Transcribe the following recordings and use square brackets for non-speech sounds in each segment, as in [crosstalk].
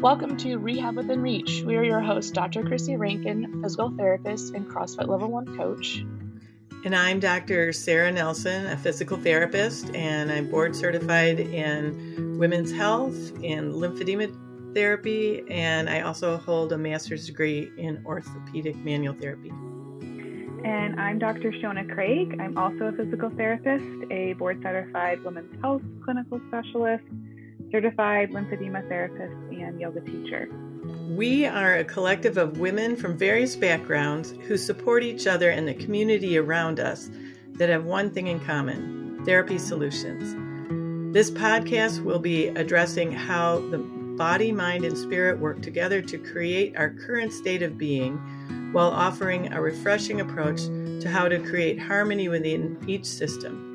Welcome to Rehab Within Reach. We are your hosts, Dr. Chrissy Rankin, physical therapist and CrossFit Level 1 coach. And I'm Dr. Sara Nelson, a physical therapist, and I'm board certified in women's health and lymphedema therapy, and I also hold a master's degree in orthopedic manual therapy. And I'm Dr. Shona Craig. I'm also a physical therapist, a board certified women's health clinical specialist, certified lymphedema therapist, and yoga teacher. We are a collective of women from various backgrounds who support each other and the community around us that have one thing in common therapy solutions. This podcast will be addressing how the body, mind, and spirit work together to create our current state of being while offering a refreshing approach to how to create harmony within each system.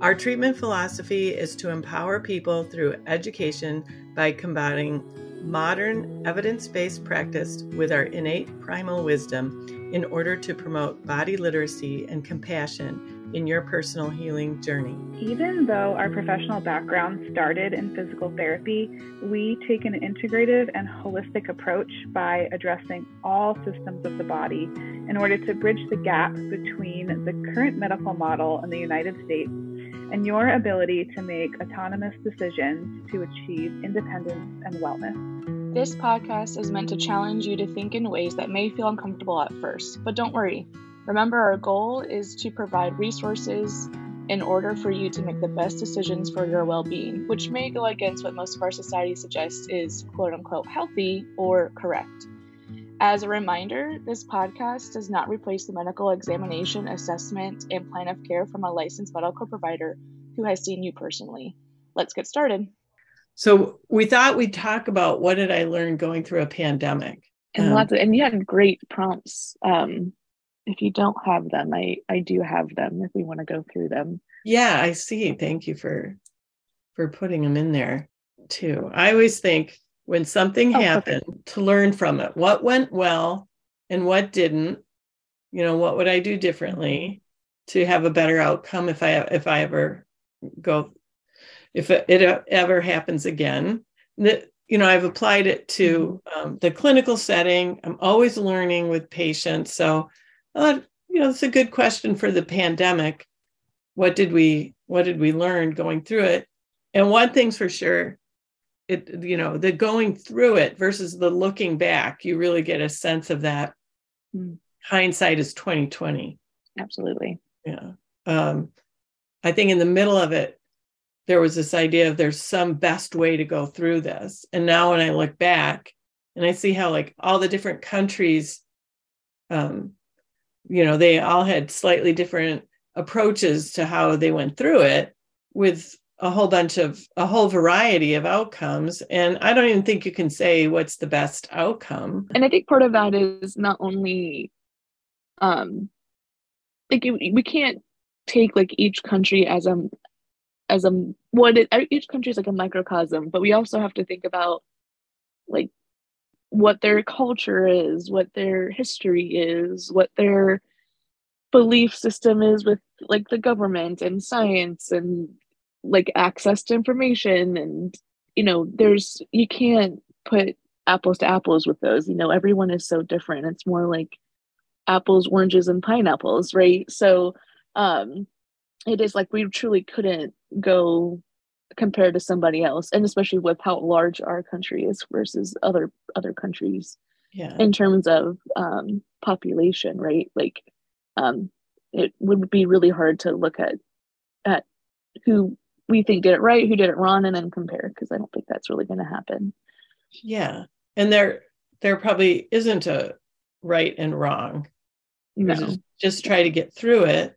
Our treatment philosophy is to empower people through education by combining modern evidence based practice with our innate primal wisdom in order to promote body literacy and compassion in your personal healing journey. Even though our professional background started in physical therapy, we take an integrative and holistic approach by addressing all systems of the body in order to bridge the gap between the current medical model in the United States and your ability to make autonomous decisions to achieve independence and wellness. This podcast is meant to challenge you to think in ways that may feel uncomfortable at first, but don't worry. Remember, our goal is to provide resources in order for you to make the best decisions for your well being, which may go against what most of our society suggests is quote unquote healthy or correct. As a reminder, this podcast does not replace the medical examination, assessment, and plan of care from a licensed medical provider who has seen you personally. Let's get started. So we thought we'd talk about what did I learn going through a pandemic. And um, lots of, and you had great prompts. Um, if you don't have them, I I do have them if we want to go through them. Yeah, I see. Thank you for for putting them in there too. I always think when something oh, happened okay. to learn from it. What went well and what didn't you know what would i do differently to have a better outcome if i if i ever go if it, it ever happens again? That you know i've applied it to mm-hmm. um, the clinical setting. I'm always learning with patients. So uh, you know it's a good question for the pandemic. What did we what did we learn going through it? And one thing's for sure it you know the going through it versus the looking back you really get a sense of that. Mm. hindsight is 2020 absolutely. Yeah. Um i think in the middle of it there was this idea of there's some best way to go through this. And now when i look back and i see how like all the different countries um you know they all had slightly different approaches to how they went through it with a whole bunch of a whole variety of outcomes and i don't even think you can say what's the best outcome. And i think part of that is not only um like we can't take like each country as a as a what it, each country is like a microcosm but we also have to think about like what their culture is what their history is what their belief system is with like the government and science and like access to information and you know there's you can't put apples to apples with those you know everyone is so different. It's more like apples oranges and pineapples right? So um it is like we truly couldn't go compared to somebody else and especially with how large our country is versus other other countries yeah. in terms of um population right? Like um it would be really hard to look at at who we think did it right, who did it wrong, and then compare because I don't think that's really going to happen. Yeah, and there there probably isn't a right and wrong. No. Just, just try to get through it,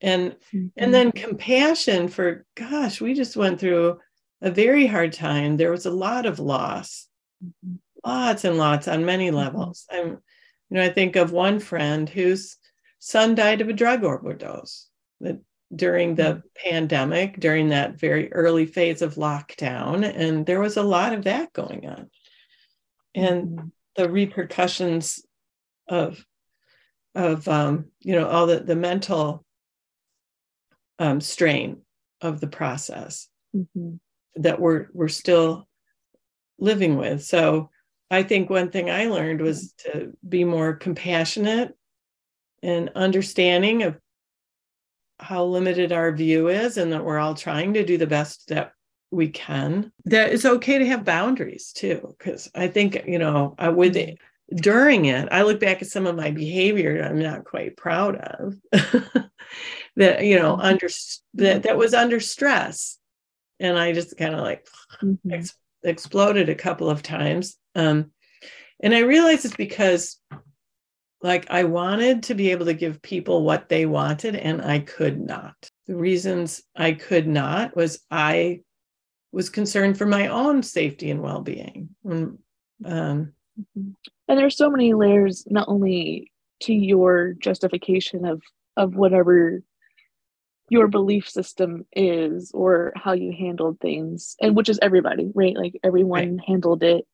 and mm-hmm. and then compassion for gosh, we just went through a very hard time. There was a lot of loss, mm-hmm. lots and lots on many mm-hmm. levels. I'm, you know, I think of one friend whose son died of a drug overdose. That during the mm-hmm. pandemic, during that very early phase of lockdown. And there was a lot of that going on. And mm-hmm. the repercussions of of um, you know all the the mental um, strain of the process mm-hmm. that we're we're still living with. So I think one thing I learned was to be more compassionate and understanding of how limited our view is and that we're all trying to do the best that we can that it's okay to have boundaries too. Because i think you know I, with it, during it i look back at some of my behavior i'm not quite proud of. [laughs] That you know under that that was under stress. And i just kind of like mm-hmm. ex- exploded a couple of times. Um and i realized it's because like I wanted to be able to give people what they wanted and I could not. The reasons I could not was I was concerned for my own safety and well-being. Um, and there's so many layers not only to your justification of of whatever your belief system is or how you handled things and which is everybody right like everyone right. handled it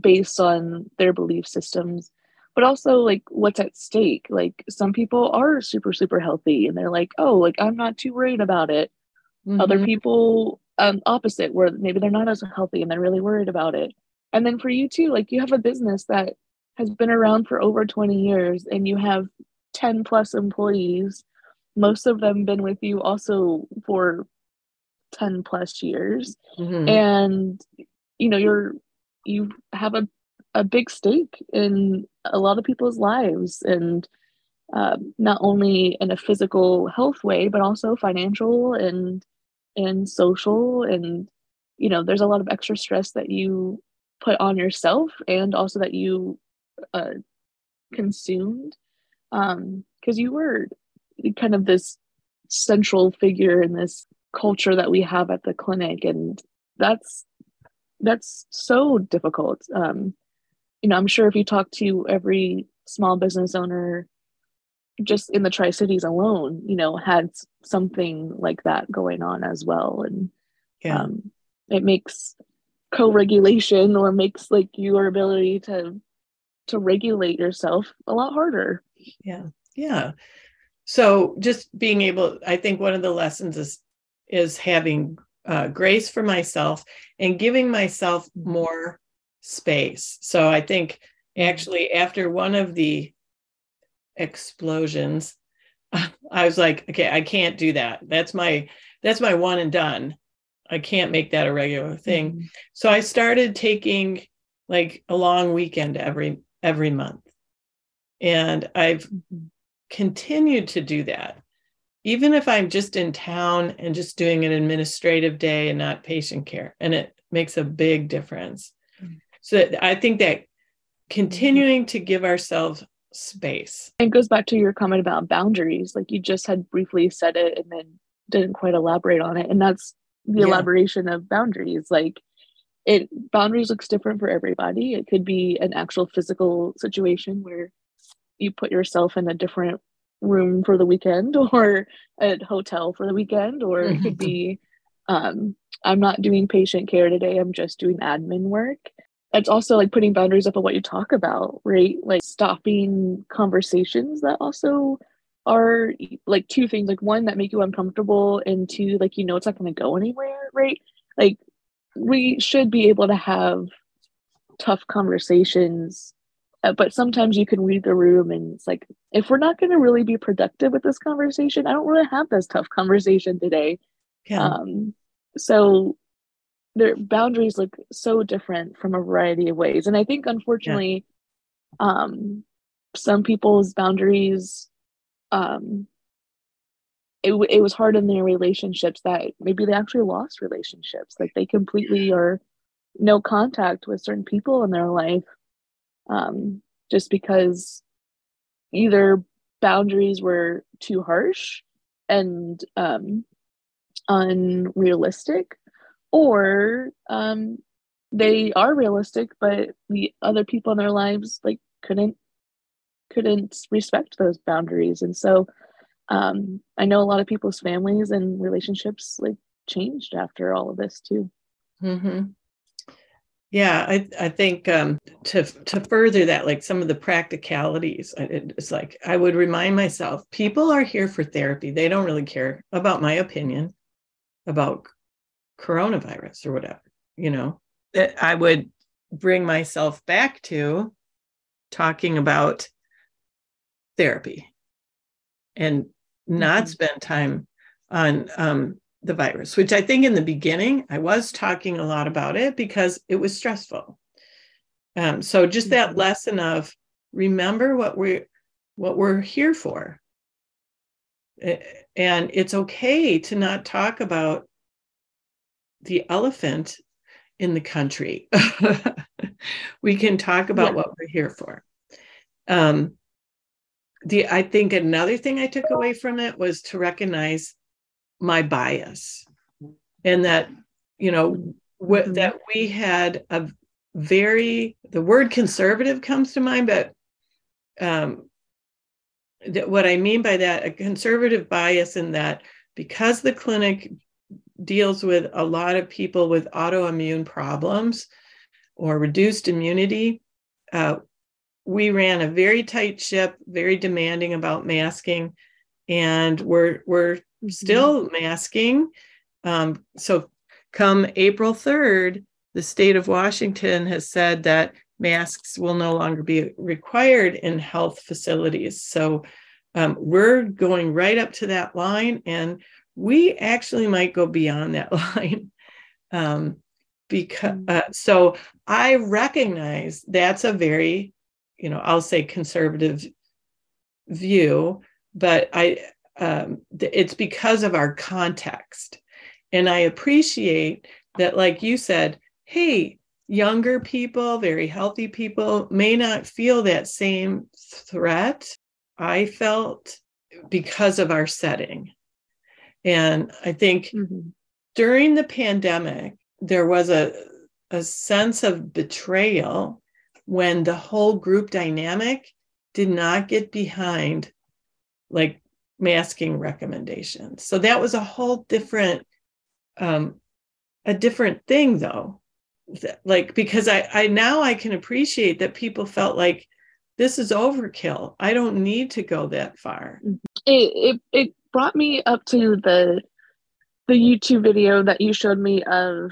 based on their belief systems but also like what's at stake? Like some people are super super healthy and they're like oh like i'm not too worried about it. Mm-hmm. other people um opposite where maybe they're not as healthy and they're really worried about it. And then for you too like you have a business that has been around for over 20 years and you have 10 plus employees. Most of them been with you also for 10 plus years. Mm-hmm. and you know you're you have a a big stake in a lot of people's lives and um, not only in a physical health way but also financial and and social and you know there's a lot of extra stress that you put on yourself and also that you uh, consumed because um, you were kind of this central figure in this culture that we have at the clinic and that's that's so difficult um, you know, I'm sure if you talk to every small business owner just in the Tri Cities alone, you know, had something like that going on as well. And yeah. um, it makes co-regulation or makes like your ability to to regulate yourself a lot harder. Yeah. Yeah. So just being able, I think one of the lessons is is having uh, grace for myself and giving myself more space. So I think actually after one of the explosions, [laughs] I was like, okay, I can't do that. That's my that's my one and done. I can't make that a regular thing. Mm-hmm. So I started taking like a long weekend every every month. And I've continued to do that. Even if I'm just in town and just doing an administrative day and not patient care. And it makes a big difference. So I think that continuing to give ourselves space. It goes back to your comment about boundaries. Like you just had briefly said it and then didn't quite elaborate on it. And that's the yeah. elaboration of boundaries. Like it boundaries looks different for everybody. It could be an actual physical situation where you put yourself in a different room for the weekend [laughs] or a hotel for the weekend, or it could [laughs] be um, I'm not doing patient care today, I'm just doing admin work it's also like putting boundaries up on what you talk about, right? Like stopping conversations that also are like two things like one that make you uncomfortable and two like you know it's not going to go anywhere right like we should be able to have tough conversations uh, but sometimes you can read the room and it's like if we're not going to really be productive with this conversation i don't really have this tough [laughs] conversation today yeah. um so their boundaries look so different from a variety of ways and i think unfortunately yeah. um some people's boundaries um it, it was hard in their relationships that maybe they actually lost relationships like they completely are no contact with certain people in their life um just because either boundaries were too harsh and um unrealistic or um, they are realistic, but the other people in their lives like couldn't couldn't respect those boundaries, and so um, I know a lot of people's families and relationships like changed after all of this too. Mm-hmm. Yeah, I I think um, to to further that, like some of the practicalities, it's like I would remind myself, people are here for therapy. They don't really care about my opinion about coronavirus or whatever, you know. that I would bring myself back to talking about therapy and not mm-hmm. spend time on um, the virus, which I think in the beginning I was talking a lot about it because it was stressful. Um, so just that mm-hmm. lesson of remember what we're what we're here for. And it's okay to not talk about the elephant in the country. [laughs] we can talk about yeah. what we're here for. Um, the I think another thing I took away from it was to recognize my bias and that you know what mm-hmm. that we had a very the word conservative comes to mind but um th- what i mean by that a conservative bias in that because the clinic deals with a lot of people with autoimmune problems or reduced immunity uh, we ran a very tight ship very demanding about masking and we're we're mm-hmm. still masking. Um, so come April 3rd, the state of Washington has said that masks will no longer be required in health facilities. So um, we're going right up to that line, and we actually might go beyond that [laughs] line. Um, because mm-hmm. uh, so I recognize that's a very, you know, I'll say conservative view, but I um, it's because of our context. And I appreciate that, like you said, hey, younger people, very healthy people may not feel that same threat I felt because of our setting. And I think mm-hmm. during the pandemic, there was a, a sense of betrayal when the whole group dynamic did not get behind like masking recommendations. So that was a whole different, um, a different thing though. Like because I, I now I can appreciate that people felt like this is overkill. I don't need to go that far. It it, it brought me up to the the YouTube video that you showed me of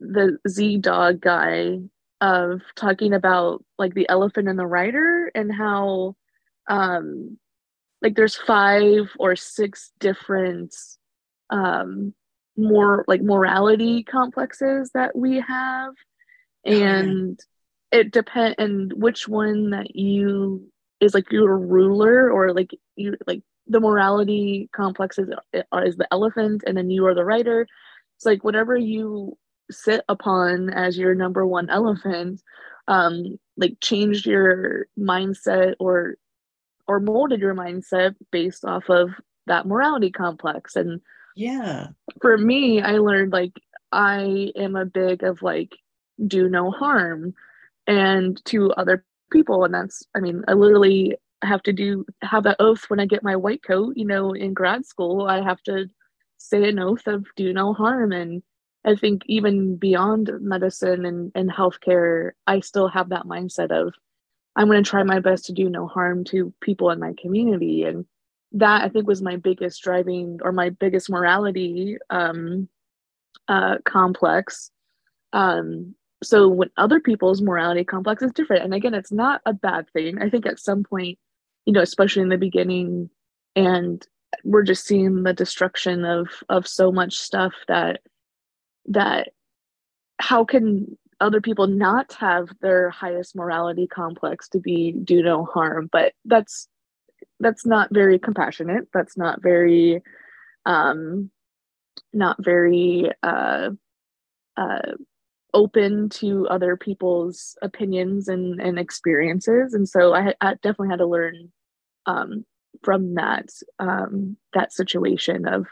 the ZDogg guy of talking about like the elephant and the rider and how um like there's five or six different um more like morality complexes that we have. And it depend and which one that you is like your ruler or like you like the morality complex is, is the elephant and then you are the rider it's like whatever you sit upon as your number one elephant um like change your mindset or or molded your mindset based off of that morality complex. And yeah. for me i learned like i am a big of like do no harm and to other people. And that's i mean i literally have to do have that oath when i get my white coat you know in grad school i have to say an oath of do no harm and i think even beyond medicine and, and healthcare i still have that mindset of I'm going to try my best to do no harm to people in my community. And that I think was my biggest driving or my biggest morality um, uh, complex. Um, so when other people's morality complex is different, and again, it's not a bad thing. I think at some point, you know, especially in the beginning, and we're just seeing the destruction of of so much stuff that that how can other people not have their highest morality complex to be do no harm? But that's that's not very compassionate. That's not very um not very uh uh open to other people's opinions and and experiences. And so i, I definitely had to learn um from that um that situation of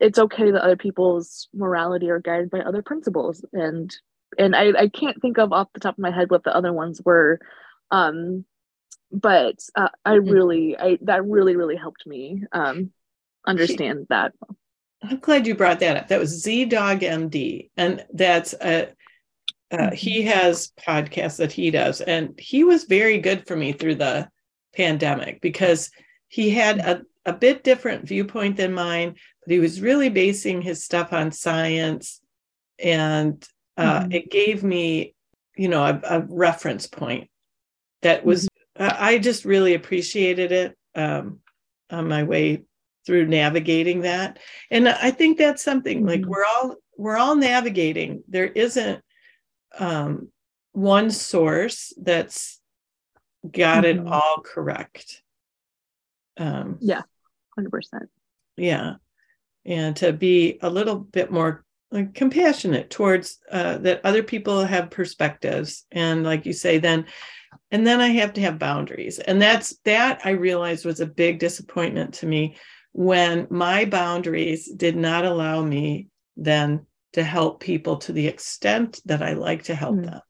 it's okay that other people's morality are guided by other principles. And and I, I can't think of off the top of my head what the other ones were. Um but uh, i mm-hmm. really i that really really helped me um understand that i'm glad you brought that up that was ZDogg md and that's a uh, mm-hmm. he has podcasts that he does and he was very good for me through the pandemic because he had a, a bit different viewpoint than mine but he was really basing his stuff on science and uh, mm-hmm. it gave me, you know, a, a reference point that was, mm-hmm. I just really appreciated it um, on my way through navigating that. And I think that's something mm-hmm. like we're all, we're all navigating. There isn't um, one source that's got it mm-hmm. all correct. Um, yeah, 100%. Yeah. And to be a little bit more like compassionate towards uh, that other people have perspectives and like you say then and then i have to have boundaries and that's that i realized was a big disappointment to me when my boundaries did not allow me then to help people to the extent that i like to help mm. them.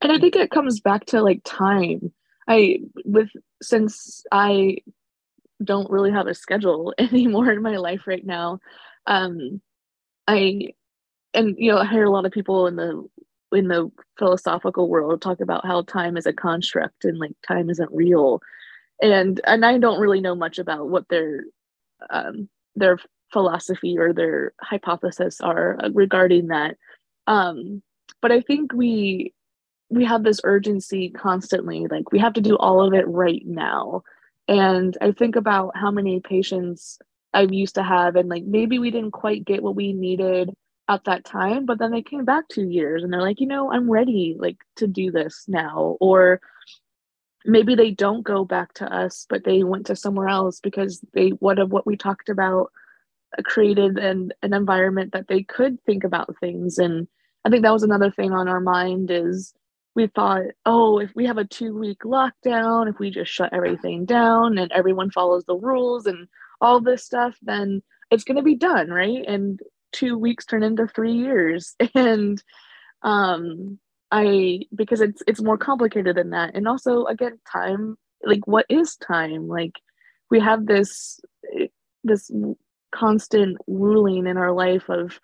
And i think it comes back to like time. I with since i don't really have a schedule [laughs] anymore in my life right now um i and you know i hear a lot of people in the in the philosophical world talk about how time is a construct and like time isn't real. And and i don't really know much about what their um their philosophy or their hypothesis are regarding that. Um but i think we we have this urgency constantly. Like we have to do all of it right now. And i think about how many patients i've used to have and like maybe we didn't quite get what we needed at that time but then they came back two years and they're like you know i'm ready like to do this now. Or maybe they don't go back to us but they went to somewhere else because they what of what we talked about uh, created an, an environment that they could think about things. And i think that was another thing on our mind is we thought oh if we have a two week lockdown if we just shut everything down and everyone follows the rules and all this stuff then it's going to be done right? And two weeks turn into three years. [laughs] And um i because it's it's more complicated than that. And also again time like what is time? Like we have this this constant ruling in our life of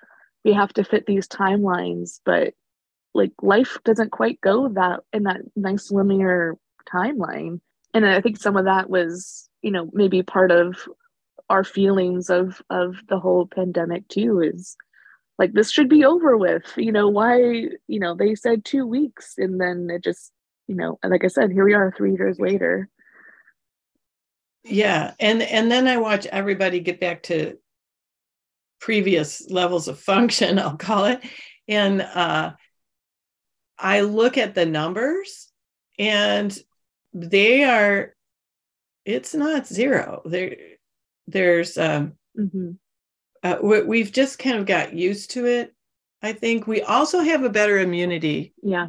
we have to fit these timelines but like life doesn't quite go that in that nice linear timeline. And i think some of that was you know maybe part of our feelings of of the whole pandemic too is like this should be over with you know why you know they said two weeks and then it just you know like i said here we are three years later. Yeah and and then i watch everybody get back to previous levels of [laughs] function i'll call it. And uh i look at the numbers and they are it's not zero. They're there's um, mm-hmm. Uh, we've just kind of got used to it. I think we also have a better immunity. Yeah.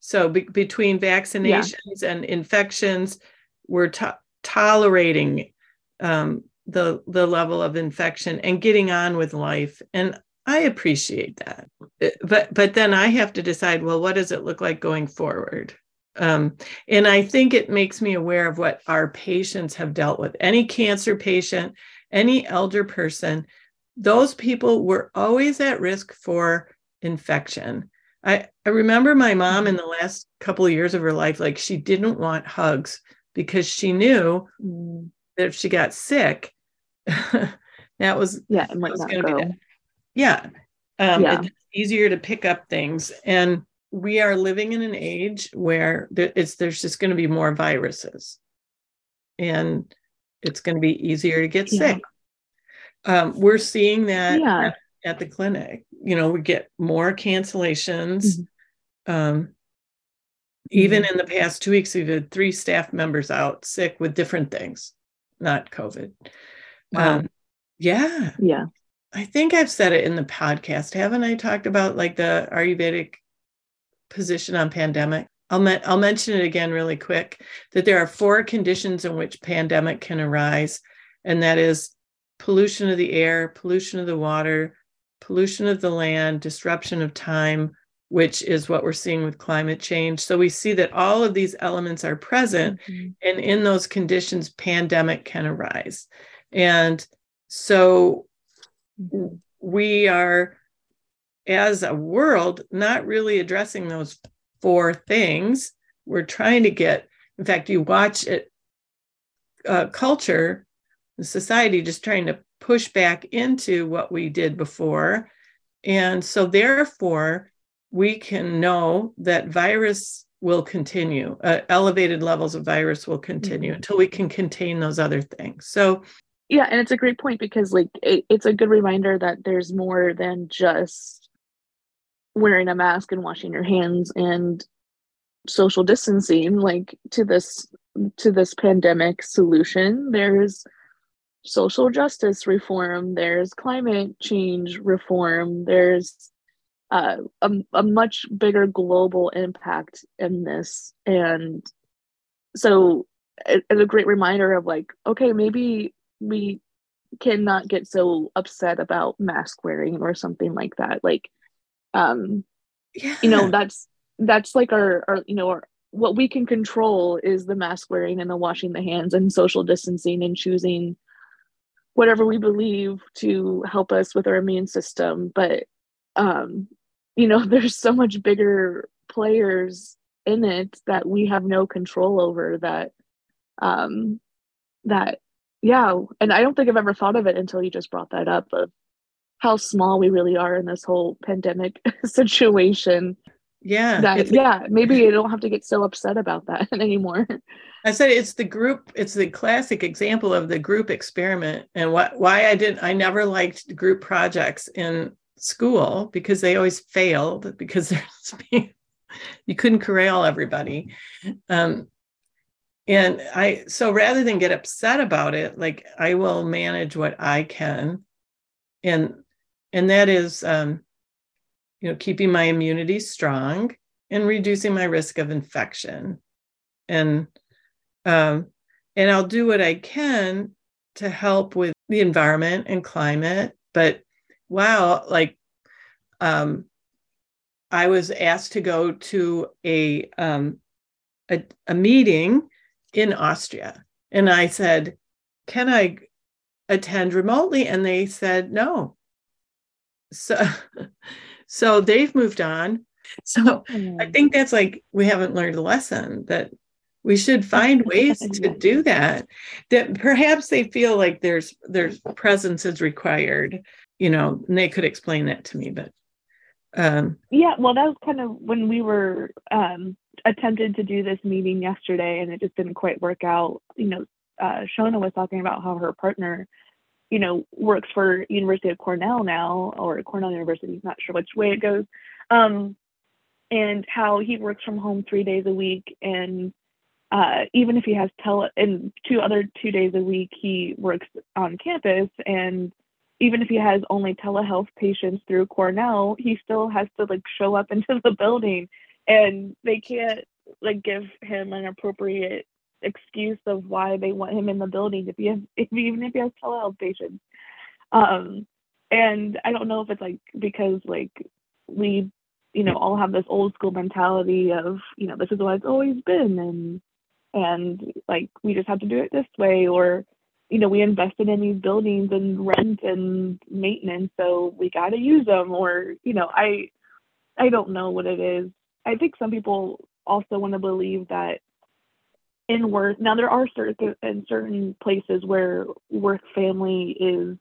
So be- between vaccinations yeah. and infections, we're to- tolerating um, the the level of infection and getting on with life, and I appreciate that. Uh, but but then I have to decide. Well, what does it look like going forward? Um, and I think it makes me aware of what our patients have dealt with. Any cancer patient, any elder person, those people were always at risk for infection. I, I remember my mom in the last couple of years of her life, like she didn't want hugs because she knew mm. that if she got sick, [laughs] that was yeah, it might not go. yeah. Um, yeah. It's easier to pick up things. And we are living in an age where it's there's just going to be more viruses and it's going to be easier to get yeah. sick um, we're seeing that yeah. at, at, the clinic you know we get more cancellations mm-hmm. um, even mm-hmm. in the past two weeks we've had three staff members out sick with different things not covid wow. um, yeah yeah i think i've said it in the podcast haven't i talked about like the ayurvedic position on pandemic. I'll, me- I'll mention it again really quick that there are four conditions in which pandemic can arise, and that is pollution of the air, pollution of the water, pollution of the land, disruption of time, which is what we're seeing with climate change. So we see that all of these elements are present, mm-hmm. and in those conditions, pandemic can arise. And so mm-hmm. we are as a world not really addressing those four things. We're trying to get, in fact, you watch it, uh, culture, society just trying to push back into what we did before. And so, therefore, we can know that virus will continue uh, elevated levels of virus will continue mm-hmm. until we can contain those other things so yeah and it's a great point because like it, it's a good reminder that there's more than just wearing a mask and washing your hands and social distancing like to this to this pandemic solution there's social justice reform there's climate change reform there's uh, a, a much bigger global impact in this and so it, it's a great reminder of like okay maybe we cannot get so upset about mask wearing or something like that like um yeah. you know that's that's like our, our you know our, what we can control is the mask wearing and the washing the hands and social distancing and choosing whatever we believe to help us with our immune system but um you know [laughs] there's so much bigger players in it that we have no control over that um that yeah and i don't think i've ever thought of it until you just brought that up of how small we really are in this whole pandemic [laughs] situation yeah that yeah maybe you don't have to get so upset about that [laughs] anymore. I said it's the group it's the classic example of the group experiment and what why i didn't i never liked group projects in school because they always failed because [laughs] there's you couldn't corral everybody. Um, and i so rather than get upset about it like i will manage what i can. And and that is um, you know keeping my immunity strong and reducing my risk of infection and um, and i'll do what i can to help with the environment and climate but wow, like um, I was asked to go to a, um, a, a meeting in Austria, and I said, "Can I attend remotely?" And they said no. So, [laughs] so they've moved on. So I mm. think that's like we haven't learned a lesson that we should find [laughs] ways to do that that perhaps they feel like there's there's presence is required you know, and they could explain that to me, but um yeah, well that was kind of when we were um attempted to do this meeting yesterday and it just didn't quite work out. You know, uh Shona was talking about how her partner, you know, works for University of Cornell now or Cornell University, not sure which way it goes. Um and how he works from home three days a week and uh, even if he has tele and two other two days a week he works on campus and even if he has only telehealth patients through Cornell, he still has to like show up [laughs] into the building and they can't like give him an appropriate excuse of why they want him in the building if he has [laughs] if even if he has telehealth patients. Um and I don't know if it's like because like we you know all have this old school mentality of you know this is what it's always been and and like we just have to do it this way or you know, we invested in these buildings and rent and maintenance, so we got to use them. Or, you know, I, I don't know what it is. I think some people also want to believe that in work now there are certain in certain places where work family is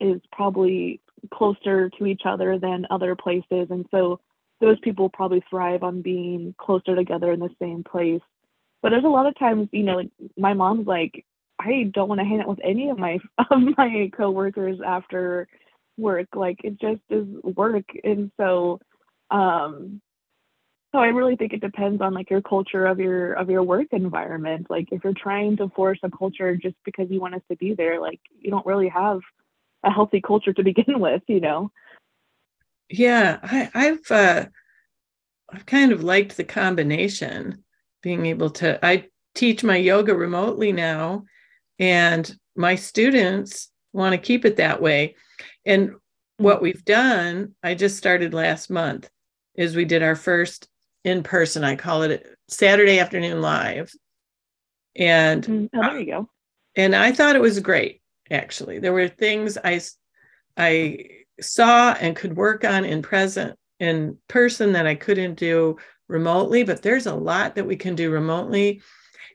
is probably closer to each other than other places, and so those people probably thrive on being closer together in the same place. But there's a lot of times, you know, my mom's like, I don't want to hang out with any of my [laughs] of my coworkers after work. Like it just is work, and so um, so I really think it depends on like your culture of your of your work environment. Like if you're trying to force a culture just because you want us to be there, like you don't really have a healthy culture to [laughs] begin with, you know. Yeah, I, I've uh, I've kind of liked the combination, being able to. I teach my yoga remotely now, and my students want to keep it that way. And what we've done, I just started last month, is we did our first in person, I call it Saturday afternoon live. And mm, oh, there you go. And I thought it was great, actually. There were things I I saw and could work on in present in person that I couldn't do remotely, but there's a lot that we can do remotely.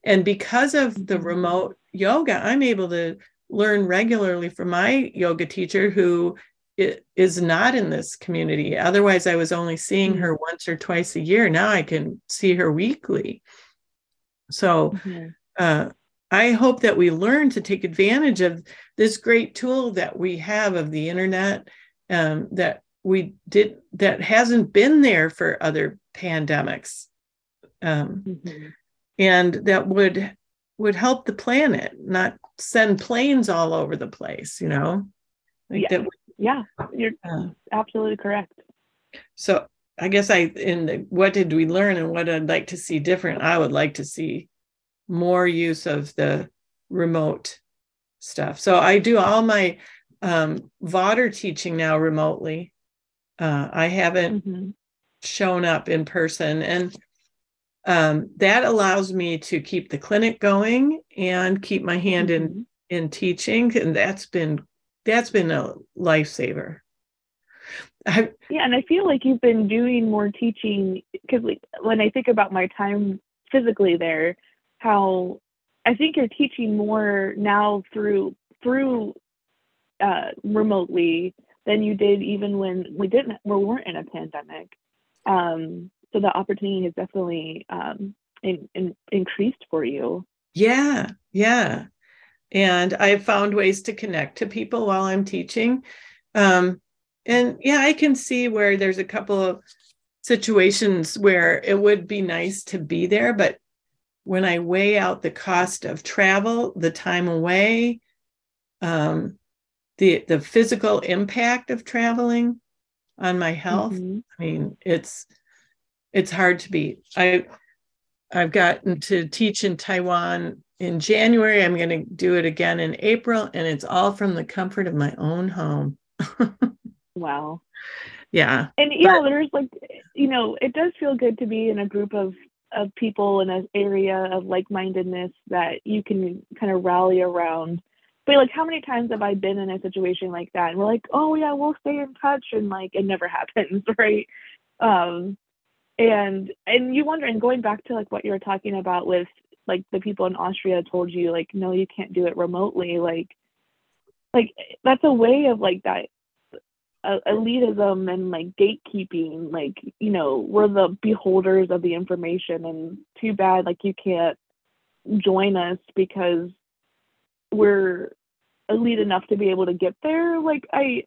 And because of the mm-hmm. remote yoga, I'm able to learn regularly from my yoga teacher who is not in this community. Otherwise, I was only seeing her once or twice a year. Now I can see her weekly. So mm-hmm. uh, I hope that we learn to take advantage of this great tool that we have of the internet um, that we did that hasn't been there for other pandemics um, mm-hmm. and that would would help the planet not send planes all over the place you know like yeah. That, yeah you're uh, absolutely correct so i guess i in the what did we learn and what i'd like to see different i would like to see more use of the remote stuff so i do all my um, Vodder teaching now remotely uh, I haven't mm-hmm. shown up in person. And um, that allows me to keep the clinic going and keep my hand mm-hmm. in in teaching. And that's been that's been a lifesaver. I, yeah, and I feel like you've been doing more teaching because when I think about my time physically there, how I think you're teaching more now through through uh, remotely than you did even when we didn't we weren't in a pandemic. Um, so the opportunity has definitely um, in, in, increased for you. Yeah, yeah. And I've found ways to connect to people while I'm teaching. Um, and yeah, I can see where there's a couple of situations where it would be nice to be there, but when I weigh out the cost of travel, the time away, um, the the physical impact of traveling on my health mm-hmm. i mean it's it's hard to beat i i've gotten to teach in taiwan in january i'm going to do it again in april and it's all from the comfort of my own home. [laughs] Wow. Yeah and yeah but, there's like you know it does feel good to be in a group of of people in an area of like-mindedness that you can kind of rally around. But like how many times have I been in a situation like that and we're like, oh yeah, we'll stay in touch and like it never [laughs] happens, right? Um and and you wonder and going back to like what you were talking about with like the people in Austria told you like no you can't do it remotely like like that's a way of like that uh, elitism and like gatekeeping like you know we're the beholders of the information and too bad like you can't join us because we're elite enough to be able to get there. Like i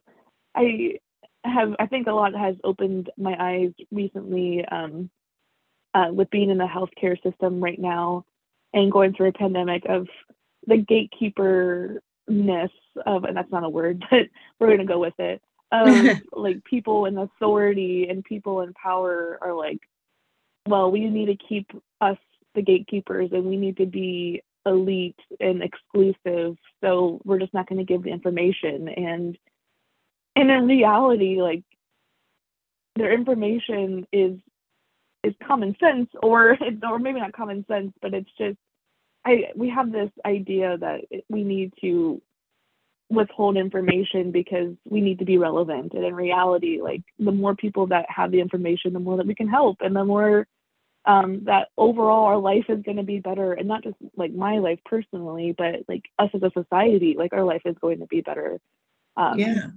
i have i think a lot has opened my eyes recently um, uh, with being in the healthcare system right now and going through a pandemic of the gatekeeper ness of and that's not a word [laughs] but we're going to go with it um, [laughs] like people in authority and people in power are like well we need to keep us the gatekeepers and we need to be elite and exclusive so we're just not going to give the information. And and in reality like their information is is common sense or [laughs] or maybe not common sense but it's just i we have this idea that we need to withhold information because we need to be relevant. And in reality like the more people that have the information the more that we can help. And the more um, that overall our life is going to be better and not just like my life personally but like us as a society like our life is going to be better. Um, yeah.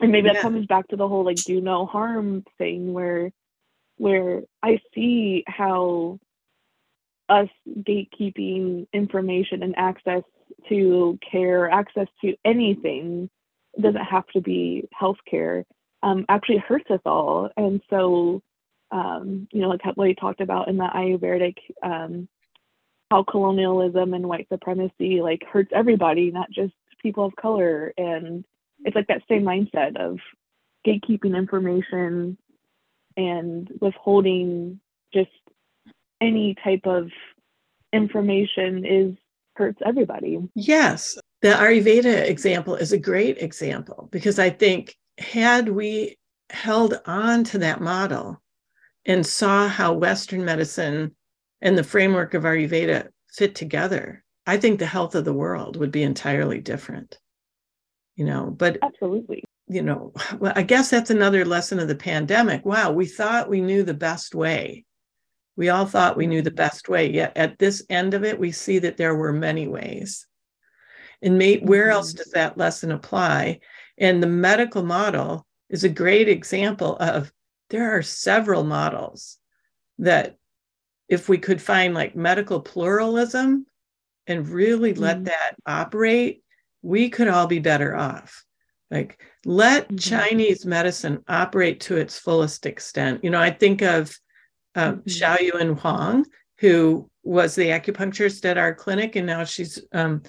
and maybe yeah. that comes back to the whole like do no harm thing where where i see how us gatekeeping information and access to care access to anything doesn't have to be healthcare um, actually hurts us all and so um, you know, like what we talked about in the Ayurvedic, um, how colonialism and white supremacy like hurts everybody, not just people of color. And it's like that same mindset of gatekeeping information and withholding just any type of information is hurts everybody. Yes. The Ayurveda example is a great example because I think had we held on to that model, and saw how Western medicine and the framework of Ayurveda fit together, I think the health of the world would be entirely different. You know, but absolutely. You know, well, I guess that's another lesson of the pandemic. Wow, we thought we knew the best way. We all thought we knew the best way. Yet at this end of it, we see that there were many ways. And may, where else mm-hmm. does that lesson apply? And the medical model is a great example of there are several models that if we could find like medical pluralism and really let mm-hmm. that operate, we could all be better off. Like, let mm-hmm. Chinese medicine operate to its fullest extent. You know, I think of um, mm-hmm. Xiao Yuan Huang, who was the acupuncturist at our clinic, and now she's um,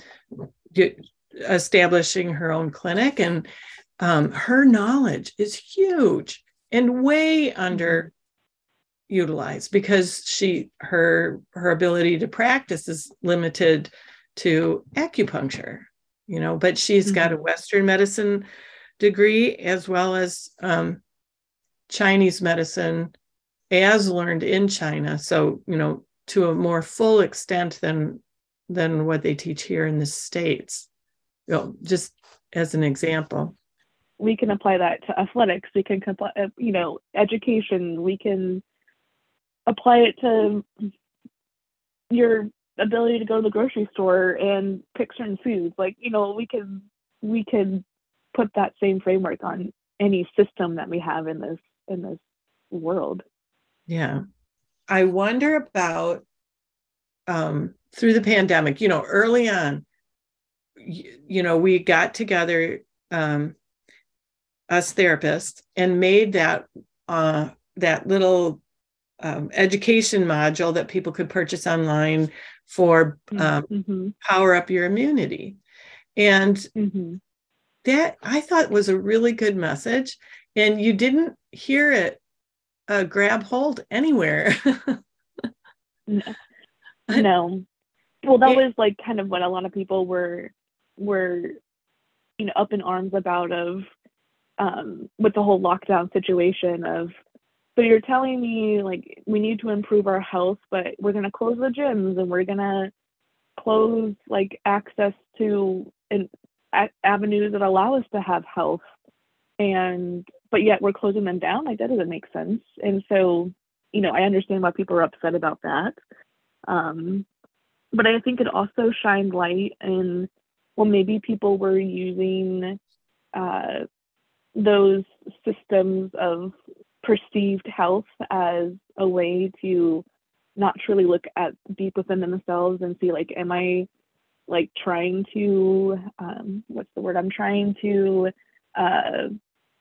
establishing her own clinic. And um, her knowledge is huge and way mm-hmm. under utilized because she her her ability to practice is limited to acupuncture you know but she's mm-hmm. got a western medicine degree as well as um, chinese medicine as learned in china. So you know to a more full extent than than what they teach here in the states. You know, just as an example. We can apply that to athletics. We can uh, you know education. We can apply it to your ability to go to the grocery store and pick certain foods. Like you know we can we can put that same framework on any system that we have in this in this world yeah i wonder about um through the pandemic you know early on you, you know we got together um us therapists and made that uh that little um, education module that people could purchase online for um, mm-hmm. power up your immunity and mm-hmm. that i thought was a really good message and you didn't hear it uh, grab hold anywhere no. no well that was like kind of what a lot of people were were you know up in arms about of um with the whole lockdown situation of so you're telling me like we need to improve our health, but we're going to close the gyms and we're going to close like access to an, a- avenues that allow us to have health. And but yet we're closing them down. Like that doesn't make sense. And so, you know, I understand why people are upset about that. Um, but I think it also shined light in well, maybe people were using uh, those systems of perceived health as a way to not truly look at deep within themselves and see like am i like trying to um what's the word i'm trying to uh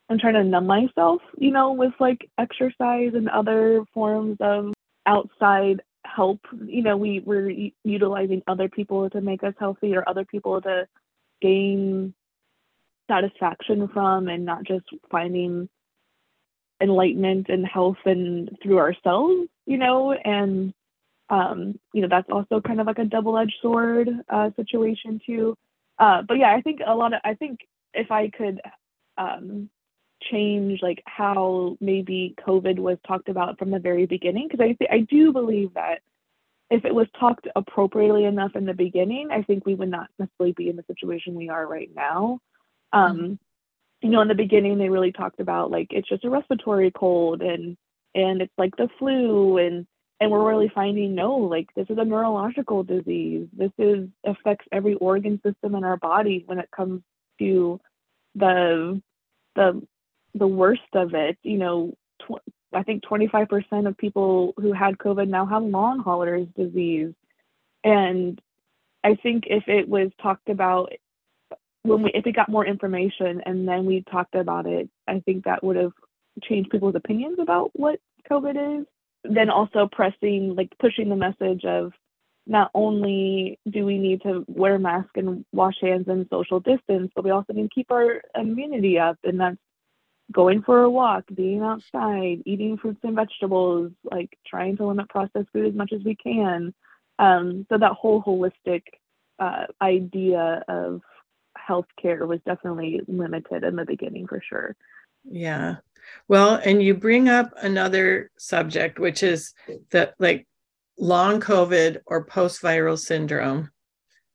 i'm trying to numb myself you know with like exercise and other forms of outside help you know we we're utilizing other people to make us healthy or other people to gain satisfaction from and not just finding enlightenment and health and through ourselves, you know, and um, you know, that's also kind of like a double-edged sword uh, situation too. Uh, but yeah, I think a lot of I think if I could um, change like how maybe COVID was talked about from the very beginning, because I th- I do believe that if it was talked appropriately enough in the beginning, I think we would not necessarily be in the situation we are right now. Um, mm-hmm. you know in the beginning they really talked about like it's just a respiratory cold and and it's like the flu and and we're really finding no like this is a neurological disease. This is affects every organ system in our body when it comes to the the the worst of it you know tw- i think 25% of people who had covid now have long haulers disease and i think if it was talked about when we if we got more information and then we talked about it, I think that would have changed people's opinions about what COVID is. Then also pressing like pushing the message of not only do we need to wear masks and wash hands and social distance, but we also need to keep our immunity up, and that's going for a walk, being outside, eating fruits and vegetables, like trying to limit processed food as much as we can. Um, so that whole holistic uh, idea of healthcare was definitely limited in the beginning for sure. Yeah. Well, and you bring up another subject, which is that like long COVID or post viral syndrome.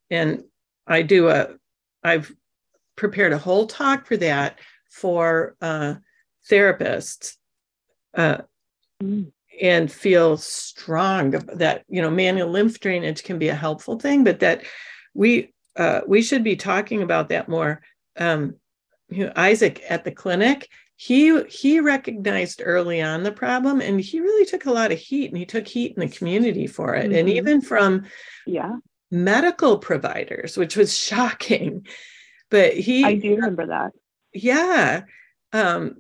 And I do a, I've prepared a whole talk for that for uh, therapists uh, mm. and feel strong that, you know, manual lymph drainage can be a helpful thing, but that we uh, we should be talking about that more. Um, Isaac at the clinic, he he recognized early on the problem and he really took a lot of heat and he took heat in the community for it. Mm-hmm. and even from yeah. medical providers which was [laughs] shocking. But he i do remember that. Yeah. Um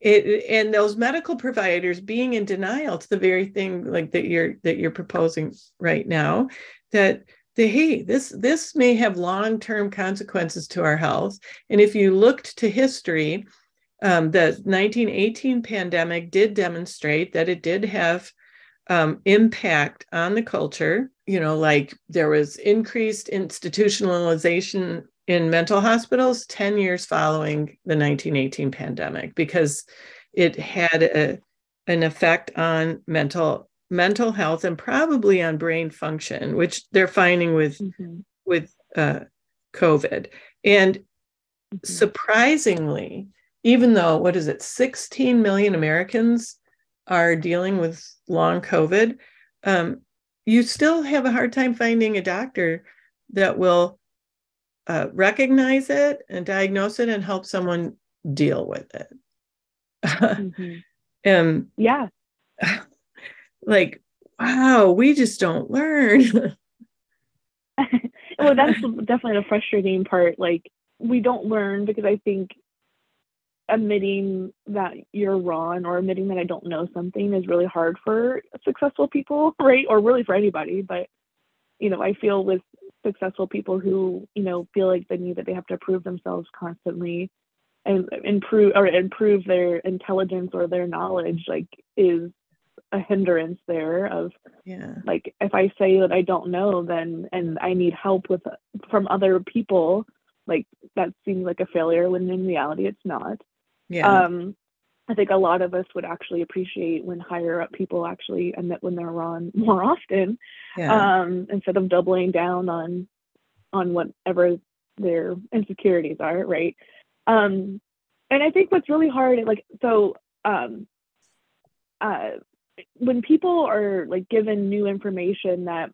it and those medical providers being in denial to the very thing like that you're that you're proposing right now that the hey this this may have long-term consequences to our health. And if you looked to history um, the 1918 pandemic did demonstrate that it did have um, impact on the culture. You know, like there was increased institutionalization in mental hospitals 10 years following the 1918 pandemic because it had a, an effect on mental mental health and probably on brain function which they're finding with mm-hmm. with uh, covid and mm-hmm. surprisingly even though what is it 16 million americans are dealing with long covid um, you still have a hard time finding a doctor that will uh, recognize it and diagnose it and help someone deal with it. Mm-hmm. and [laughs] yeah. [laughs] like wow we just don't learn. [laughs] Well that's definitely the frustrating part. Like we don't learn because i think admitting that you're wrong or admitting that I don't know something is really hard for successful people, [laughs] right? Or really for anybody. But, you know, I feel with successful people who, you know, feel like they need that they have to prove themselves constantly and improve or improve their intelligence or their knowledge, like is a hindrance there of yeah like if I say that I don't know then and I need help with from other people like that seems like a failure when in reality it's not yeah. Um, I think a lot of us would actually appreciate when higher up people actually admit when they're wrong [laughs] more often, yeah. um, instead of doubling down on on whatever their insecurities are, right? Um, and I think what's really hard, like so, um, uh, when people are like given new information that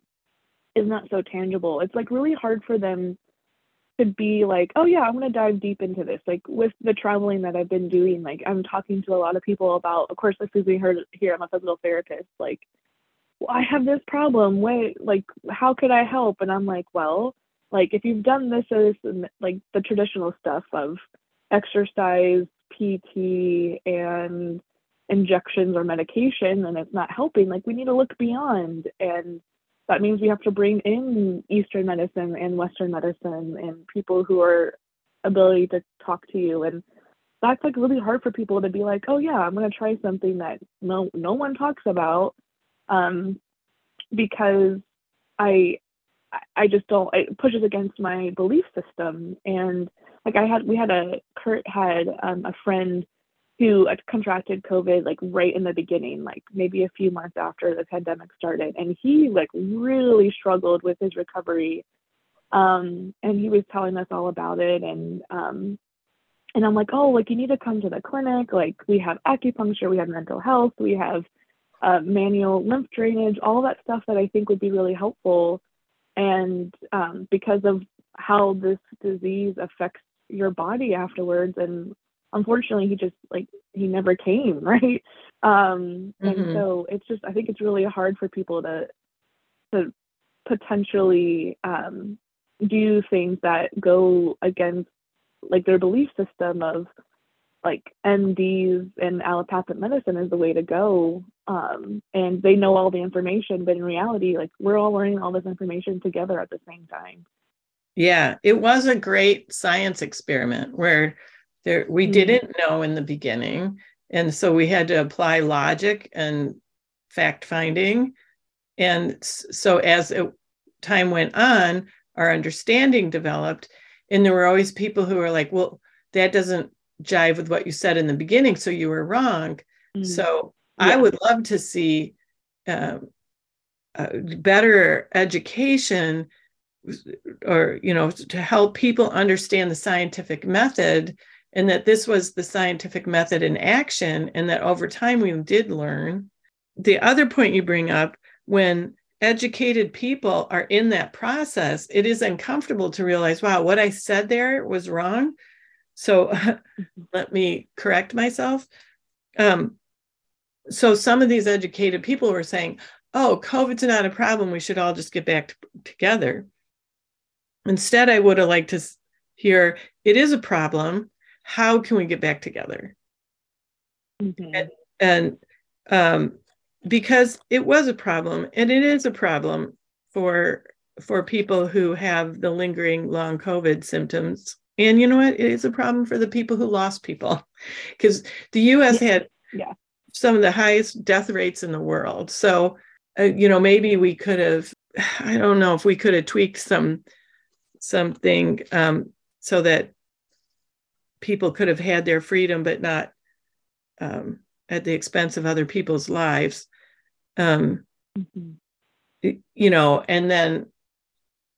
is not so tangible, it's like really hard for them to be like, oh yeah, I'm gonna dive deep into this. Like with the traveling that I've been doing, like I'm talking to a lot of people about. Of course, like we heard here, I'm a physical therapist. Like, well, I have this problem. Wait, like, how could I help? And I'm like, well, like if you've done this, this, and like the traditional stuff of exercise, PT, and injections or medication, and it's not helping. Like we need to look beyond and that means we have to bring in Eastern medicine and Western medicine and people who are ability to talk to you. And that's like really hard for people to be like, oh yeah, I'm gonna try something that no no one talks about. Um, because I I just don't it pushes against my belief system. And like I had we had a Kurt had um, a friend who contracted COVID like right in the beginning, like maybe a few months after the pandemic started. And he like really struggled with his recovery. Um, and he was telling us all about it. And um, and I'm like, oh, like you need to come to the clinic. Like we have acupuncture, we have mental health, we have uh, manual lymph drainage, all that stuff that I think would be really helpful. And um, because of how this disease affects your body afterwards and unfortunately he just like he never came [laughs] right um mm-hmm. and so it's just i think it's really hard for people to to potentially um do things that go against like their belief system of like MDs and allopathic medicine is the way to go. Um, and they know all the information, but in reality, like we're all learning all this information together at the same time. Yeah, it was a great science experiment where there, we mm-hmm. didn't know in the beginning. And so we had to apply logic and fact finding. And so as it, time went on, our understanding developed. And there were always people who were like, well, that doesn't jive with what you said in the beginning. So you were wrong. Mm-hmm. So yeah. I would love to see um, better education or, you know, to help people understand the scientific method and that this was the scientific method in action, and that over time we did learn. The other point you bring up when educated people are in that process, it is uncomfortable to realize, wow, what I said there was wrong. so [laughs] let me correct myself. Um, so some of these educated people were saying, oh, COVID's not a problem. We should all just get back to, together. Instead, I would have liked to hear it is a problem. How can we get back together? Mm-hmm. And, and um, because it was a problem, and it is a problem for for people who have the lingering long COVID symptoms. And you know what? It is a problem for the people who lost people, [laughs] because the U.S. Yeah. had yeah. some of the highest death rates in the world. So, uh, you know, maybe we could have. [sighs] I don't know if we could have tweaked some something um, so that people could have had their freedom, but not um, at the expense of other people's lives. Um, mm-hmm. You know, and then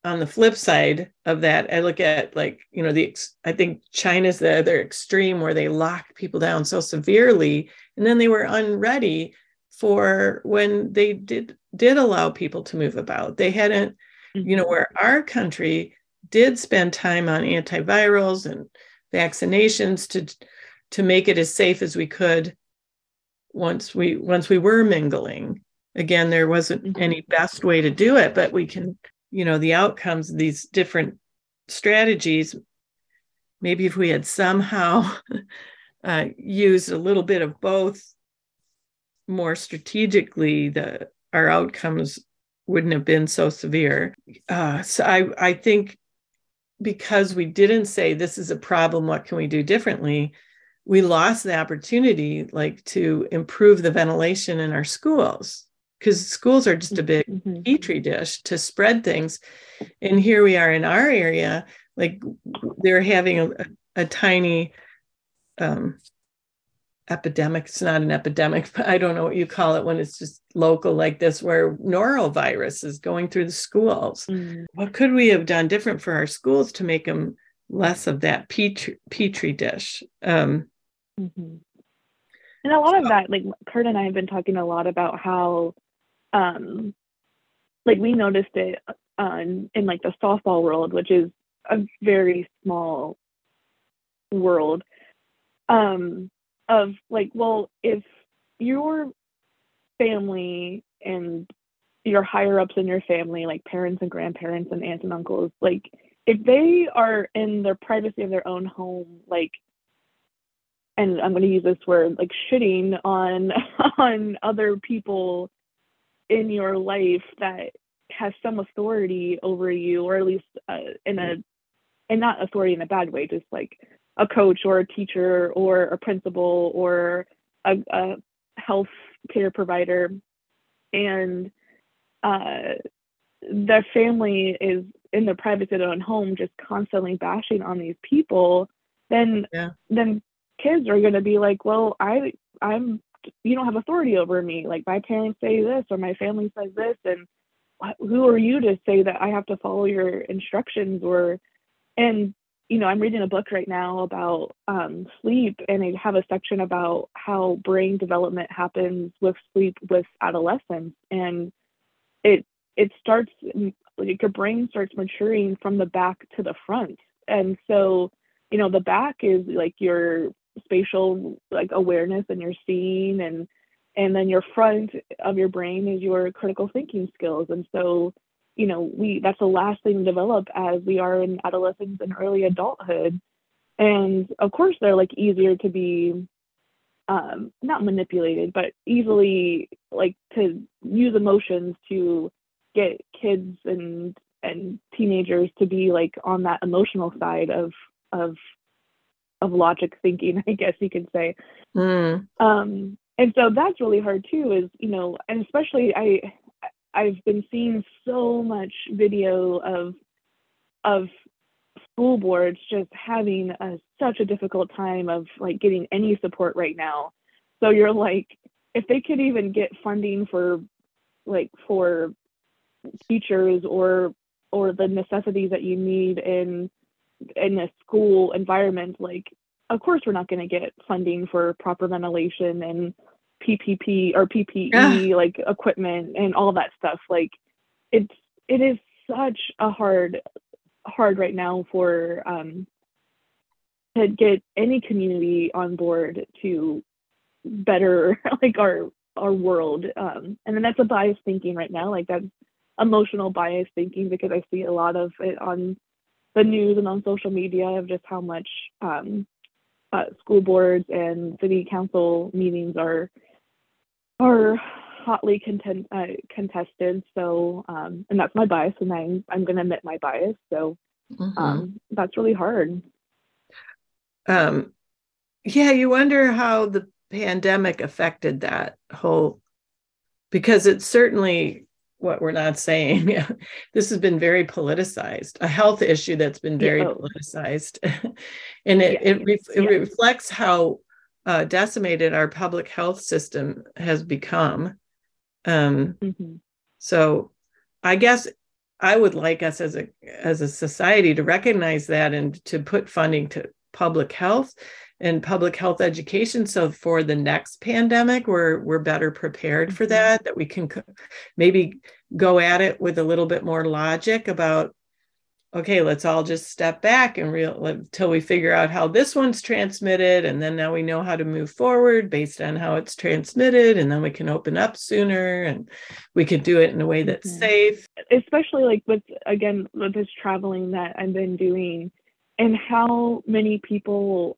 on the flip side of that, I look at like, you know, the I think China's the other extreme where they locked people down so severely, and then they were unready for when they did did allow people to move about. They hadn't, mm-hmm. you know, where our country did spend time on antivirals and vaccinations to to make it as safe as we could once we once we were mingling again there wasn't mm-hmm. any best way to do it but we can you know the outcomes of these different strategies maybe if we had somehow [laughs] uh, used a little bit of both more strategically the our outcomes wouldn't have been so severe uh, so i i think because we didn't say this is a problem what can we do differently? We lost the opportunity like to improve the ventilation in our schools because schools are just a big mm-hmm. petri dish to spread things. And here we are in our area like they're having a, a tiny um, epidemic it's not an epidemic [laughs] but i don't know what you call it when it's just local like this where norovirus is going through the schools mm-hmm. what could we have done different for our schools to make them less of that petri, petri dish um, mm-hmm. and a lot of that like kurt and i have been talking a lot about how um like we noticed it uh, in like the softball world which is a very small world um of like, well, if your family and your higher ups in your family, like parents and grandparents and aunts and uncles, like if they are in their privacy of their own home, like and I'm to use this word like shitting on [laughs] on other people in your life that has some authority over you or at least uh, in a and not authority in a bad way just like a coach or a teacher or a principal or a, a health care provider and uh, their family is in their privacy of their own home just constantly bashing on these people then yeah. then kids are going to be like well i i'm you don't have authority over me like my parents say this or my family says this and who are you to say that i have to follow your instructions or and you know, I'm reading a book right now about um, sleep, and I have a section about how brain development happens with sleep with adolescents, and it it starts like your brain starts maturing from the back to the front, and so you know the back is like your spatial like awareness and your seeing, and and then your front of your brain is your critical thinking skills, and so you know, we that's the last thing to develop as we are in adolescence and early adulthood. And of course, they're like easier to be um, not manipulated, but easily like to use emotions to get kids and and teenagers to be like on that emotional side of of of logic thinking, [laughs] I guess you could say. Mm. Um, and so that's really hard too. Is you know, and especially I I've been seeing so much video of of school boards just having a, such a difficult time of like getting any support right now. So you're like, if they could even get funding for like for teachers or or the necessities that you need in in a school environment, like of course we're not going to get funding for proper ventilation and PPP or PPE like equipment and all that stuff. Like it's it is such a hard hard right now for um to get any community on board to better [laughs] like our our world um, and then that's a biased thinking right now like that's emotional bias thinking because i see a lot of it on the news and on social media of just how much um, uh, school boards and city council meetings are are hotly content, uh, contested. So, um, and that's my bias, and I'm I'm going to admit my bias. So, mm-hmm. um, that's really hard. Um, yeah, you wonder how the pandemic affected that whole, because it's certainly what we're not saying. [laughs] this has been very politicized, a health issue that's been very yeah. politicized, [laughs] and it yeah. it, re- it reflects how uh, decimated our public health system has become. Um, mm-hmm. So, I guess I would like us as a as a society to recognize that and to put funding to public health and public health education so for the next pandemic we're we're better prepared for mm-hmm. that that we can maybe go at it with a little bit more logic about okay let's all just step back and real until we figure out how this one's transmitted and then now we know how to move forward based on how it's transmitted and then we can open up sooner and we could do it in a way that's mm-hmm. safe especially like with again with this traveling that i've been doing and how many people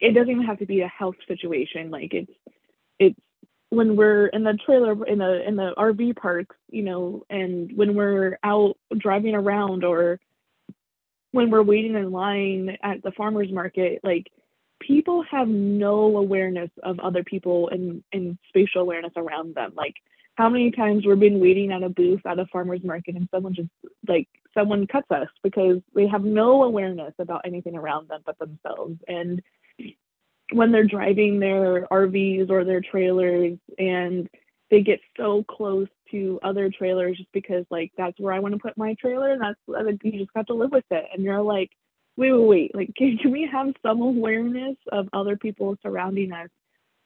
it doesn't even have to be a health situation. Like it's it's when we're in the trailer in the in the RV parks, you know, and when we're out driving around or when we're waiting in line at the farmers market, like people have no awareness of other people and, and spatial awareness around them. Like how many times we've been waiting at a booth at a farmer's market and someone just like someone cuts us because they have no awareness about anything around them but themselves. And when they're driving their RVs or their trailers and they get so close to other trailers just because like that's where I want to put my trailer and that's like, you just have to live with it and you're like wait wait wait like [laughs] can, can we have some awareness of other people surrounding us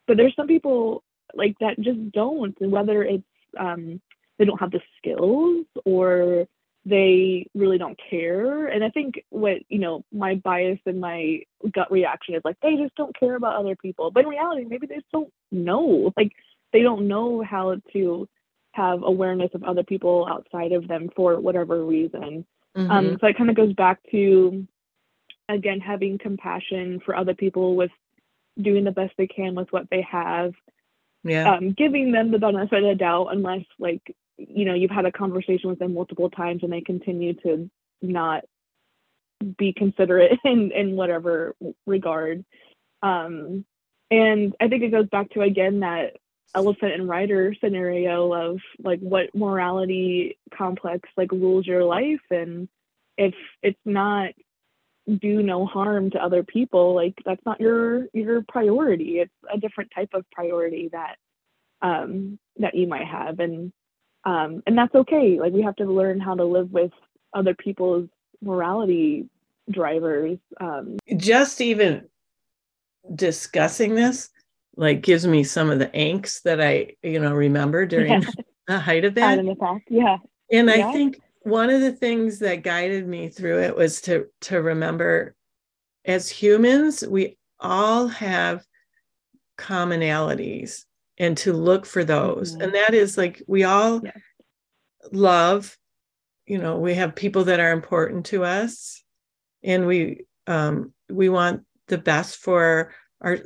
but there's some people like that just don't and whether it's um they don't have the skills or they really don't care. And I think what, you know, my bias and my gut reaction is like, they just don't care about other people. But in reality, maybe they just don't know. Like, they don't know how to have awareness of other people outside of them for whatever reason. Um, mm-hmm. Um, so it kind of goes back to, again, having compassion for other people with doing the best they can with what they have. Yeah. Um, giving them the benefit of the doubt, unless like you know you've had a conversation with them multiple times and they continue to not be considerate [laughs] in in whatever regard um and i think it goes back to again that elephant and rider scenario of like what morality complex like rules your life and if it's not do no harm to other people like that's not your your priority. It's a different type of priority that um that you might have and um, and that's okay. Like we have to learn how to live with other people's morality drivers um, just even discussing this like gives me some of the angst that i you know remember during yeah. [laughs] the height of that yeah and yeah. i think one of the things that guided me through it was to to remember as humans we all have commonalities and to look for those. Mm-hmm. And that is like we all yeah. love, you know, we have people that are important to us and we um we want the best for our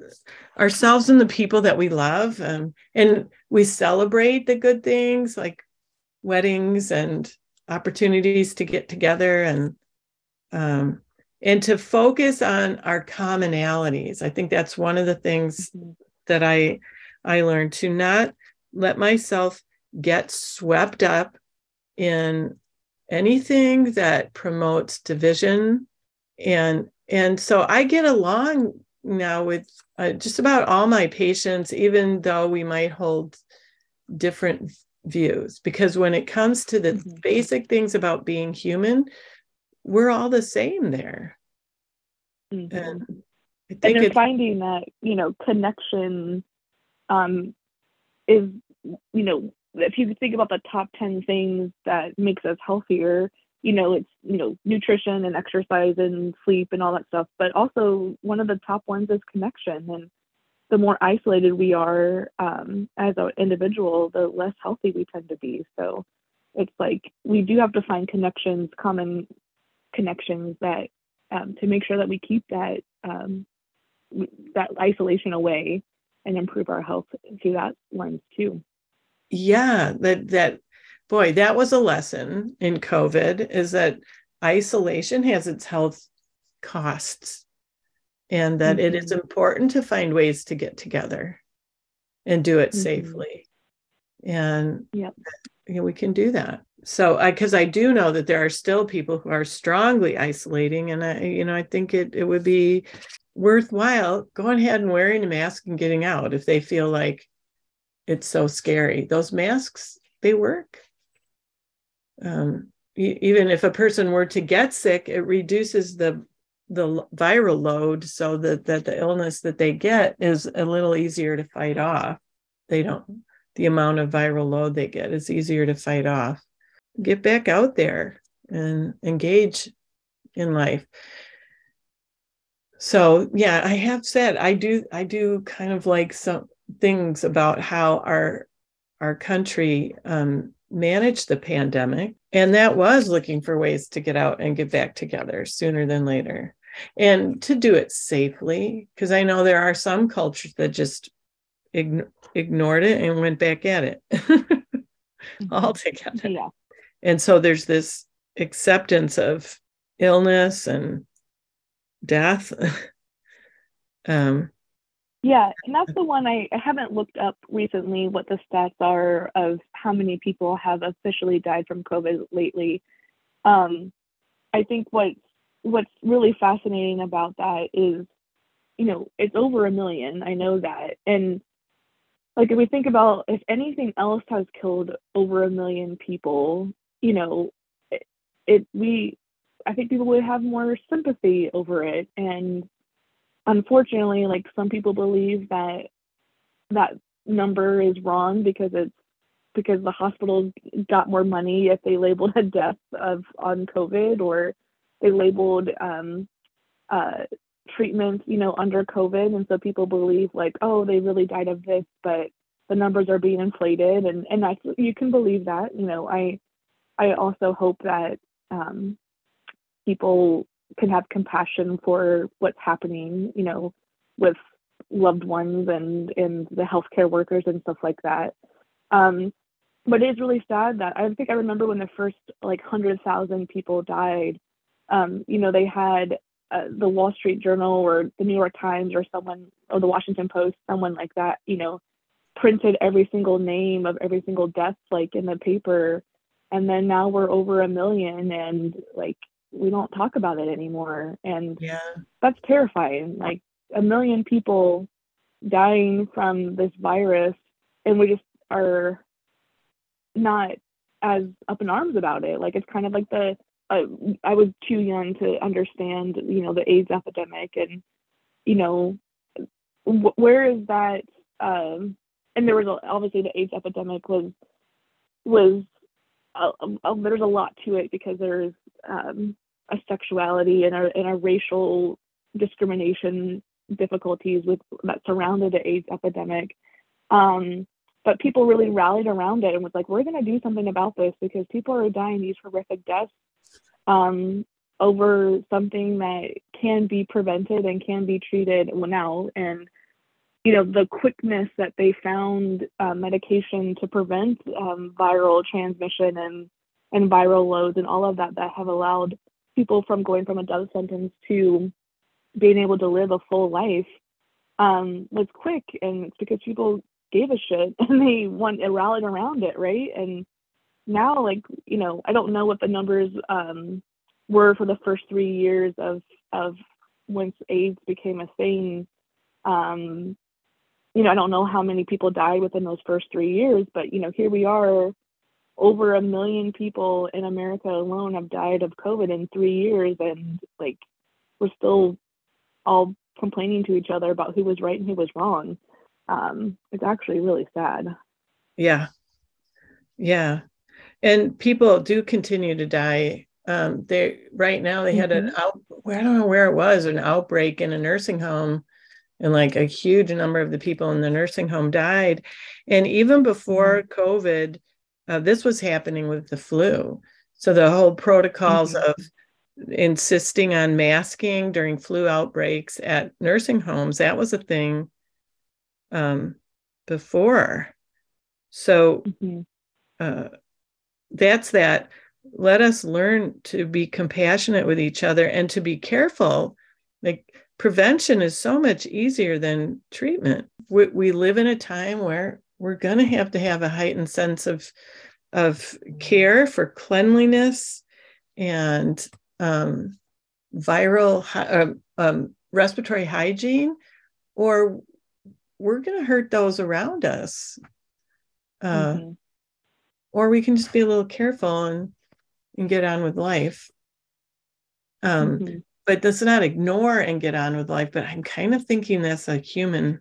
ourselves and the people that we love um, and we celebrate the good things like weddings and opportunities to get together and um, and to focus on our commonalities i think that's one of the things mm-hmm. that i I learned to not let myself get swept up in anything that promotes division and and so i get along now with uh, just about all my patients even though we might hold different views because when it comes to the mm-hmm. basic things about being human we're all the same there mm-hmm. and i think and finding that you know connection um, is, you know, if you think about the top 10 things that makes us healthier, you know, it's, you know, nutrition and exercise and sleep and all that stuff. But also, one of the top ones is connection. And the more isolated we are um, as an individual, the less healthy we tend to be. So it's like we do have to find connections, common connections that um, to make sure that we keep that um, that isolation away and improve our health through that lens too. Yeah, that that boy, that was a lesson in COVID is that isolation has its health costs and that mm-hmm. it is mm-hmm. important to find ways to get together and do it mm-hmm. safely. And yep. you know, we can do that. So I because I do know that there are still people who are strongly isolating. And I, you know, I think it it would be worthwhile going ahead and wearing a mask and getting out if they feel like it's so scary. Those masks, they work. Um, even if a person were to get sick, it reduces the the viral load so that, that the illness that they get is a little easier to fight off. They don't, the amount of viral load they get is easier to fight off. Get back out there and engage in life. So yeah, I have said I do I do kind of like some things about how our our country um, managed the pandemic, and that was looking for ways to get out and get back together sooner than later and to do it safely because i know there are some cultures that just ign- ignored it and went back at it [laughs] mm-hmm. altogether yeah. and so there's this acceptance of illness and death [laughs] um yeah and that's the one I, I haven't looked up recently what the stats are of how many people have officially died from covid lately um i think what's what's really fascinating about that is, you know, it's over a million. I know that. And like if we think about if anything else has killed over a million people, you know, it, it we I think people would have more sympathy over it. And unfortunately, like some people believe that that number is wrong because it's because the hospitals got more money if they labeled a death of on COVID or they labeled um, uh, treatments, you know, under COVID, and so people believe like, oh, they really died of this, but the numbers are being inflated, and and that's you can believe that. You know, I I also hope that um, people can have compassion for what's happening, you know, with loved ones and and the healthcare workers and stuff like that. Um, but it is really sad that I think I remember when the first like hundred thousand people died um, you know, they had uh, the Wall Street Journal or the New York Times or someone or the Washington Post, someone like that, you know, printed every single name of every single death like in the paper. And then now we're over a million and like we don't talk about it anymore. And yeah, that's terrifying. Like a million people dying from this virus and we just are not as up in arms about it. Like it's kind of like the I, I was too young to understand, you know, the AIDS epidemic and, you know, wh- where is that? Um, and there was a, obviously the AIDS epidemic was was a, a, there's a lot to it because there's um, a sexuality and a and a racial discrimination difficulties with that surrounded the AIDS epidemic. Um, but people really rallied around it and was like, we're going to do something about this because people are dying these horrific deaths um, over something that can be prevented and can be treated now. And you know the quickness that they found uh, medication to prevent um, viral transmission and and viral loads and all of that that have allowed people from going from a death sentence to being able to live a full life um, was quick. And it's because people gave a shit [laughs] and they went and rallied around it right? And now like you know i don't know what the numbers um, were for the first three years of of once aids became a thing. Um, you know i don't know how many people died within those first three years but you know here we are over a million people in america alone have died of covid in three years and like we're still all complaining to each other about who was right and who was wrong um, it's actually really sad yeah yeah and people do continue to die um, they right now they had mm-hmm. an out. I don't know where it was an outbreak in a nursing home, and like a huge number of the people in the nursing home died. And even before mm-hmm. COVID, uh, this was happening with the flu. So the whole protocols mm-hmm. of insisting on masking during flu outbreaks at nursing homes that was a thing um, before. So mm-hmm. uh, that's that. Let us learn to be compassionate with each other and to be careful. Like prevention is so much easier than treatment. We, we live in a time where we're going to have to have a heightened sense of of care for cleanliness and um, viral uh, um, respiratory hygiene, or we're going to hurt those around us. Uh, mm-hmm. Or we can just be a little careful and, and get on with life. Um, mm-hmm. But let's not ignore and get on with life. But I'm kind of thinking that's a human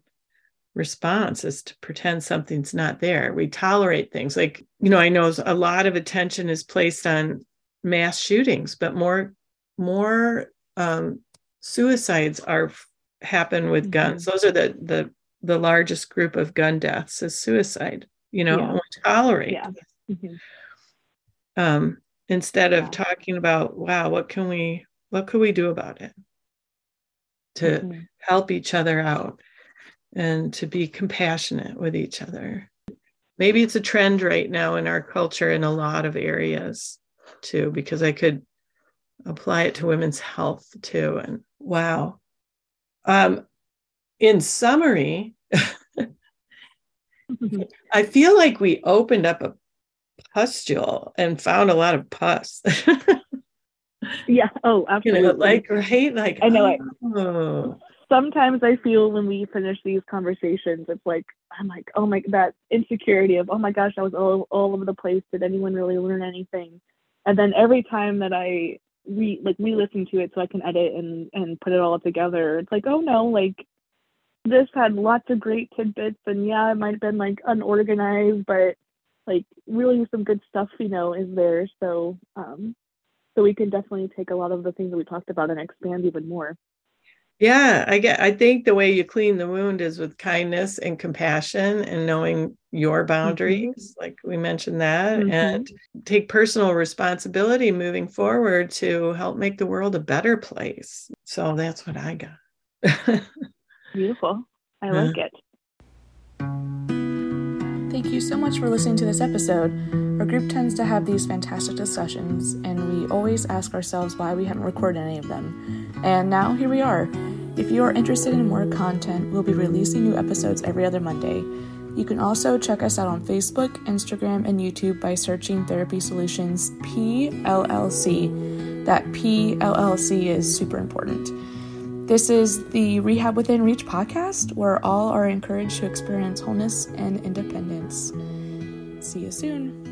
response is to pretend something's not there. We tolerate things like, you know, I know a lot of attention is placed on mass shootings, but more more um, suicides are happen with guns. Mm-hmm. Those are the the the largest group of gun deaths is suicide. You know, yeah. we tolerate. Yeah. Mm-hmm. Um, instead of talking about, wow, what can we what could we do about it to mm-hmm. help each other out and to be compassionate with each other. Maybe it's a trend right now in our culture in a lot of areas too, because I could apply it to women's health too. And wow. Um, in summary, [laughs] I feel like we opened up a pustule and found a lot of pus. [laughs] yeah. Oh, absolutely. You know, like right, like I know. Oh. Sometimes I feel when we finish these conversations, it's like I'm like, oh my, that insecurity of, oh my gosh, I was all all over the place. Did anyone really learn anything? And then every time that I re like re-listen to it so I can edit and and put it all together. It's like, oh no, like this had lots of great tidbits and yeah, it might have been like unorganized, but like really some good stuff, you know, is there. So um so we can definitely take a lot of the things that we talked about and expand even more. Yeah, I get I think the way you clean the wound is with kindness and compassion and knowing your mm-hmm. boundaries, mm-hmm. like we mentioned that, mm-hmm. and take personal responsibility moving forward to help make the world a better place. So that's what I got. [laughs] Beautiful. I like it. Thank you so much for listening to this episode. Our group tends to have these fantastic discussions, and we always ask ourselves why we haven't recorded any of them. And now here we are. If you are interested in more content, we'll be releasing new episodes every other Monday. You can also check us out on Facebook, Instagram, and YouTube by searching Therapy Solutions PLLC. That PLLC is super important. This is the Rehab Within Reach podcast, where all are encouraged to experience wholeness and independence. See you soon.